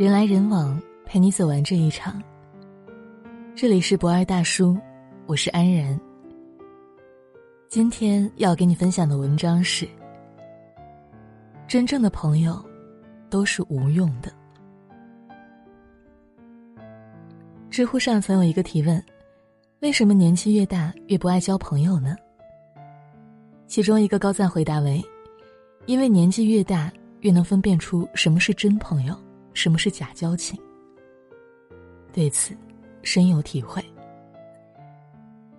人来人往，陪你走完这一场。这里是不二大叔，我是安然。今天要给你分享的文章是：真正的朋友都是无用的。知乎上曾有一个提问：为什么年纪越大越不爱交朋友呢？其中一个高赞回答为：因为年纪越大，越能分辨出什么是真朋友。什么是假交情？对此，深有体会。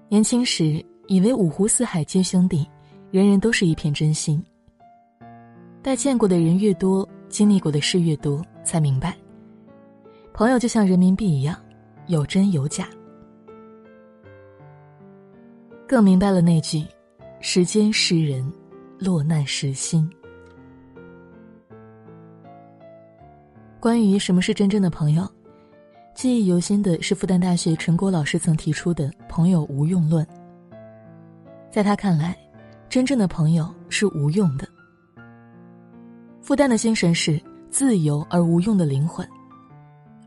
年轻时以为五湖四海皆兄弟，人人都是一片真心。待见过的人越多，经历过的事越多，才明白，朋友就像人民币一样，有真有假。更明白了那句：“时间识人，落难识心。”关于什么是真正的朋友，记忆犹新的是复旦大学陈果老师曾提出的“朋友无用论”。在他看来，真正的朋友是无用的。复旦的精神是自由而无用的灵魂，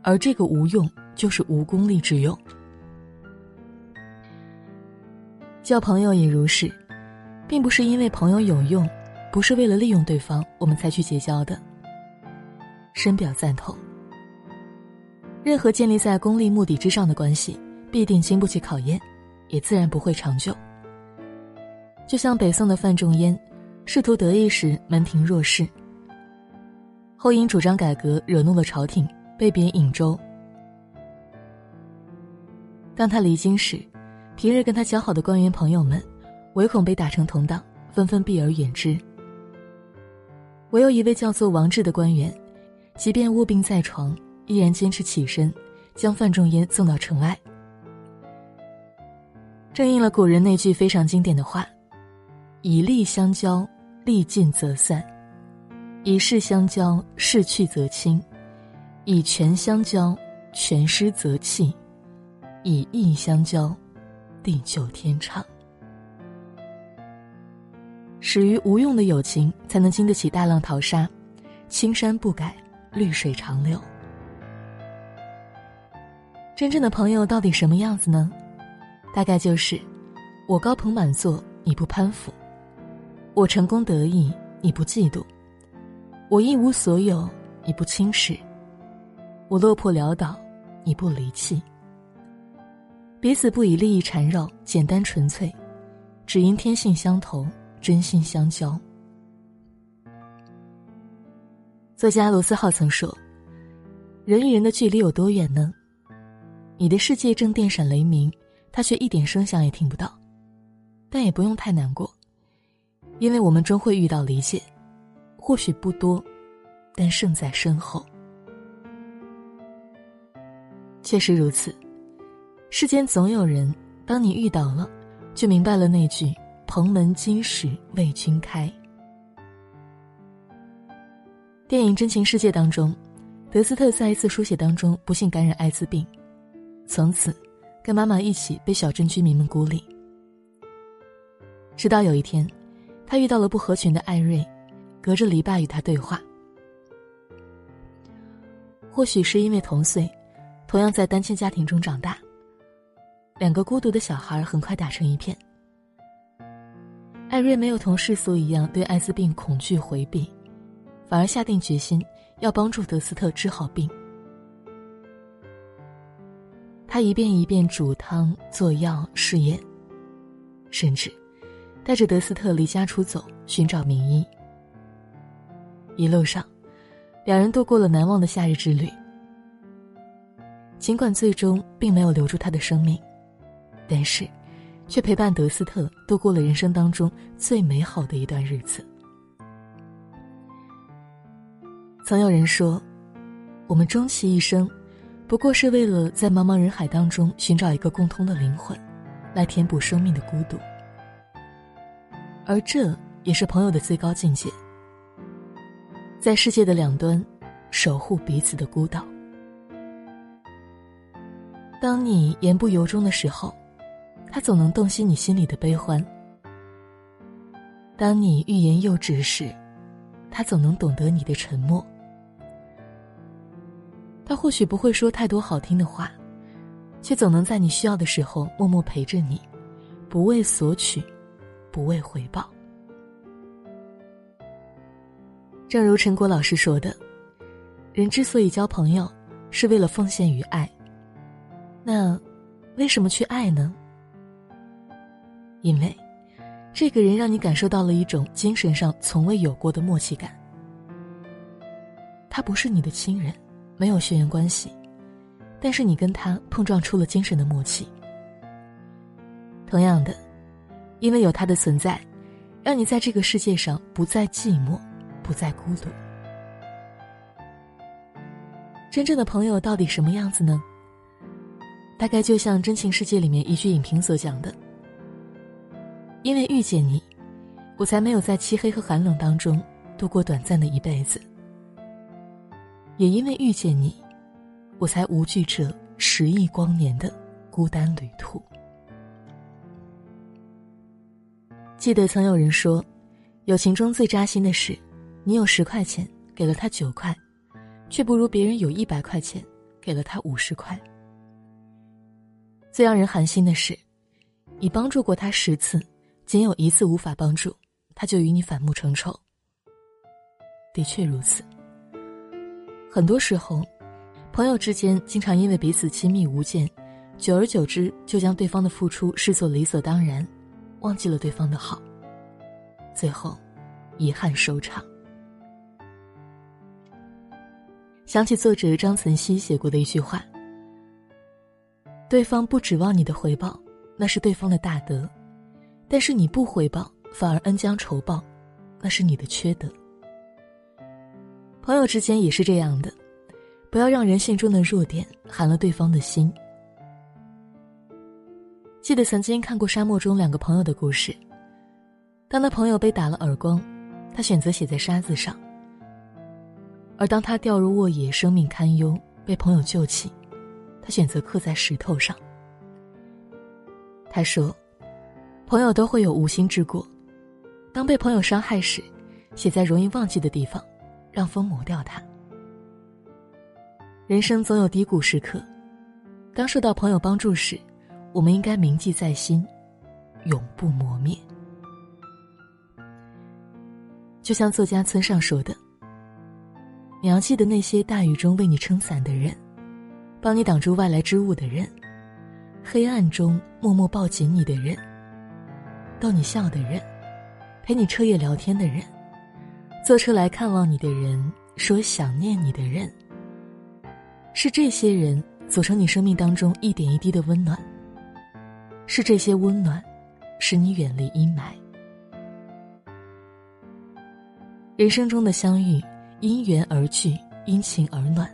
而这个无用就是无功利之用。交朋友也如是，并不是因为朋友有用，不是为了利用对方我们才去结交的。深表赞同。任何建立在功利目的之上的关系，必定经不起考验，也自然不会长久。就像北宋的范仲淹，仕途得意时门庭若市，后因主张改革惹怒了朝廷，被贬颍州。当他离京时，平日跟他交好的官员朋友们，唯恐被打成同党，纷纷避而远之。唯有一位叫做王志的官员。即便卧病在床，依然坚持起身，将范仲淹送到城外。正应了古人那句非常经典的话：“以利相交，利尽则散；以势相交，势去则清；以权相交，权失则弃；以义相交，地久天长。”始于无用的友情，才能经得起大浪淘沙，青山不改。绿水长流。真正的朋友到底什么样子呢？大概就是：我高朋满座，你不攀附；我成功得意，你不嫉妒；我一无所有，你不轻视；我落魄潦倒，你不离弃。彼此不以利益缠绕，简单纯粹，只因天性相投，真心相交。作家罗斯浩曾说：“人与人的距离有多远呢？你的世界正电闪雷鸣，他却一点声响也听不到。但也不用太难过，因为我们终会遇到理解，或许不多，但胜在身后。确实如此，世间总有人，当你遇到了，就明白了那句‘蓬门今始为君开’。”电影《真情世界》当中，德斯特在一次书写当中不幸感染艾滋病，从此跟妈妈一起被小镇居民们孤立。直到有一天，他遇到了不合群的艾瑞，隔着篱笆与他对话。或许是因为同岁，同样在单亲家庭中长大，两个孤独的小孩很快打成一片。艾瑞没有同世俗一样对艾滋病恐惧回避。反而下定决心要帮助德斯特治好病。他一遍一遍煮汤做药试验，甚至带着德斯特离家出走寻找名医。一路上，两人度过了难忘的夏日之旅。尽管最终并没有留住他的生命，但是，却陪伴德斯特度过了人生当中最美好的一段日子。曾有人说，我们终其一生，不过是为了在茫茫人海当中寻找一个共通的灵魂，来填补生命的孤独。而这也是朋友的最高境界，在世界的两端，守护彼此的孤岛。当你言不由衷的时候，他总能洞悉你心里的悲欢；当你欲言又止时，他总能懂得你的沉默。他或许不会说太多好听的话，却总能在你需要的时候默默陪着你，不为索取，不为回报。正如陈果老师说的：“人之所以交朋友，是为了奉献与爱。那，为什么去爱呢？因为，这个人让你感受到了一种精神上从未有过的默契感。他不是你的亲人，没有血缘关系，但是你跟他碰撞出了精神的默契。同样的，因为有他的存在，让你在这个世界上不再寂寞。”不再孤独。真正的朋友到底什么样子呢？大概就像《真情世界》里面一句影评所讲的：“因为遇见你，我才没有在漆黑和寒冷当中度过短暂的一辈子；也因为遇见你，我才无惧这十亿光年的孤单旅途。”记得曾有人说，友情中最扎心的是。你有十块钱，给了他九块，却不如别人有一百块钱，给了他五十块。最让人寒心的是，你帮助过他十次，仅有一次无法帮助，他就与你反目成仇。的确如此。很多时候，朋友之间经常因为彼此亲密无间，久而久之就将对方的付出视作理所当然，忘记了对方的好，最后，遗憾收场。想起作者张岑曦写过的一句话：“对方不指望你的回报，那是对方的大德；但是你不回报，反而恩将仇报，那是你的缺德。”朋友之间也是这样的，不要让人性中的弱点寒了对方的心。记得曾经看过沙漠中两个朋友的故事，当他朋友被打了耳光，他选择写在沙子上。而当他掉入沃野，生命堪忧，被朋友救起，他选择刻在石头上。他说：“朋友都会有无心之过，当被朋友伤害时，写在容易忘记的地方，让风磨掉它。人生总有低谷时刻，当受到朋友帮助时，我们应该铭记在心，永不磨灭。”就像作家村上说的。你要记得那些大雨中为你撑伞的人，帮你挡住外来之物的人，黑暗中默默抱紧你的人，逗你笑的人，陪你彻夜聊天的人，坐车来看望你的人，说想念你的人。是这些人组成你生命当中一点一滴的温暖。是这些温暖，使你远离阴霾。人生中的相遇。因缘而聚，因情而暖，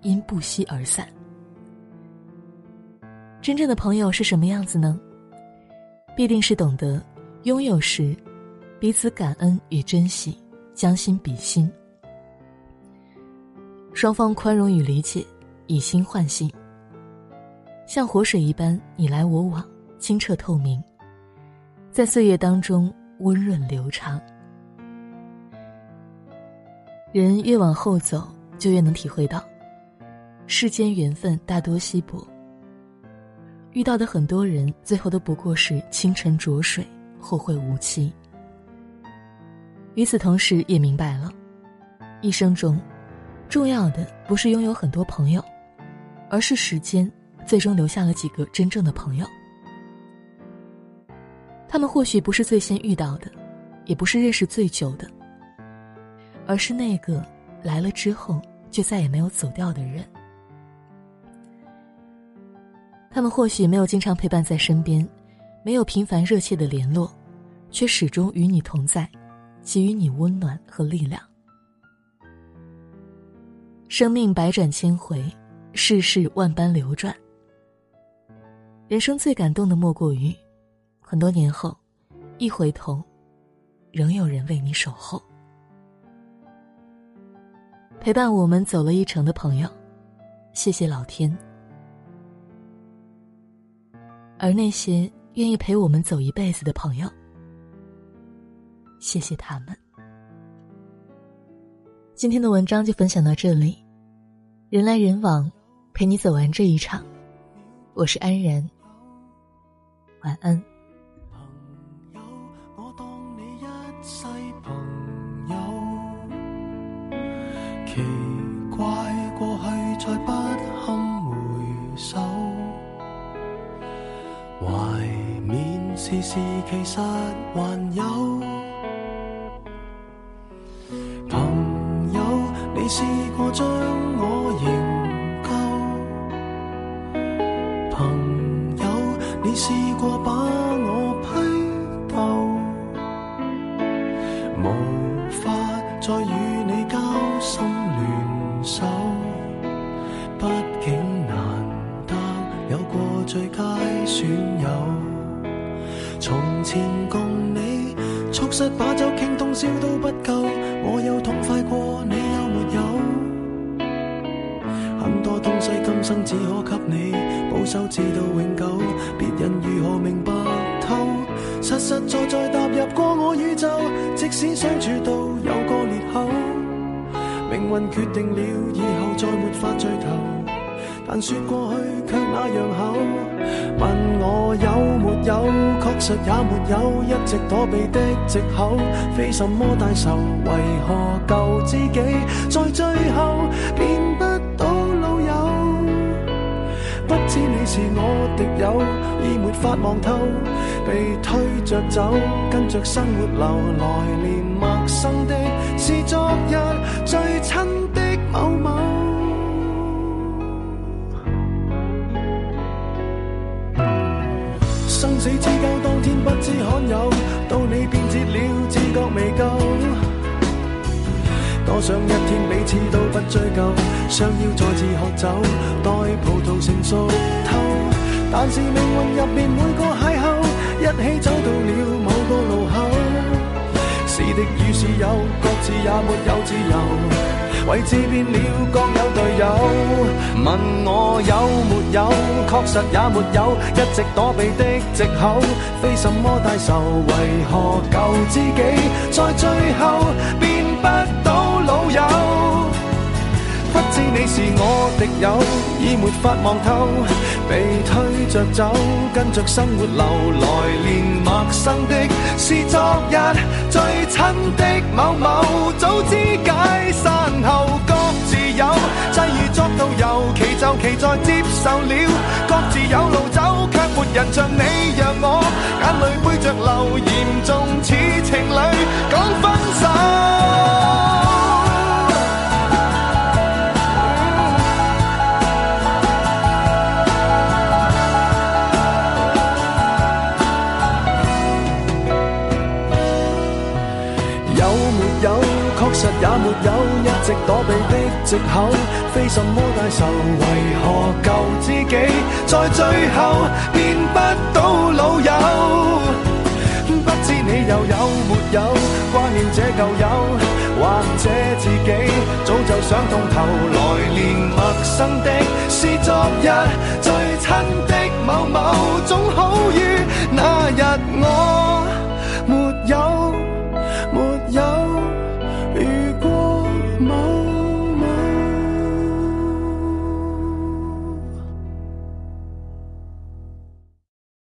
因不惜而散。真正的朋友是什么样子呢？必定是懂得拥有时，彼此感恩与珍惜，将心比心，双方宽容与理解，以心换心，像活水一般你来我往，清澈透明，在岁月当中温润流长。人越往后走，就越能体会到，世间缘分大多稀薄。遇到的很多人，最后都不过是清晨浊水，后会无期。与此同时，也明白了，一生中，重要的不是拥有很多朋友，而是时间最终留下了几个真正的朋友。他们或许不是最先遇到的，也不是认识最久的。而是那个来了之后就再也没有走掉的人。他们或许没有经常陪伴在身边，没有频繁热切的联络，却始终与你同在，给予你温暖和力量。生命百转千回，世事万般流转。人生最感动的莫过于，很多年后，一回头，仍有人为你守候。陪伴我们走了一程的朋友，谢谢老天；而那些愿意陪我们走一辈子的朋友，谢谢他们。今天的文章就分享到这里。人来人往，陪你走完这一场。我是安然，晚安朋友我懂你呀朋友。奇怪，过去再不堪回首，怀缅时事其实还有。你试过将我营救？朋友，你试过把我批斗？无法再与你交心联。手，毕竟难得有过最佳损友。从前共你促膝把酒倾通宵都不够，我有痛快过，你有没有？很多东西今生只可给你保守，至到永久。别人如何明白透？实实在在踏入过我宇宙，即使相处到有个裂口。命运决定了以后再没法聚头，但说过去却那样厚。问我有没有，确实也没有，一直躲避的借口，非什么大仇。为何旧知己在最后变不到老友？不知你是我敌友，已没法望透，被推着走，跟着生活流，来年陌生的是昨日。最亲多想一天彼此都不追究，相邀再次喝酒，待葡萄成熟透。但是命运入面每个邂逅，一起走到了某个路口。是敌与是友，各自也没有自由。位置变了，各有队友。问我有没有，确实也没有。一直躲避的借口，非什么大仇。为何旧知己在最后变不友？不知你是我敌友，已没法望透。被推着走，跟着生活流，来年陌生的是昨日最亲的某某。早知解散后各自有，际遇作导游，其就其在接受了，各自有路走，却没人像你让我眼泪背着流，严重似情侣讲分手。借口，非什么大仇。为何旧知己在最后变不到老友？不知你又有没有挂念这旧友，或者自己早就想通透。来年陌生的是昨日最亲的某某，总好于那日我。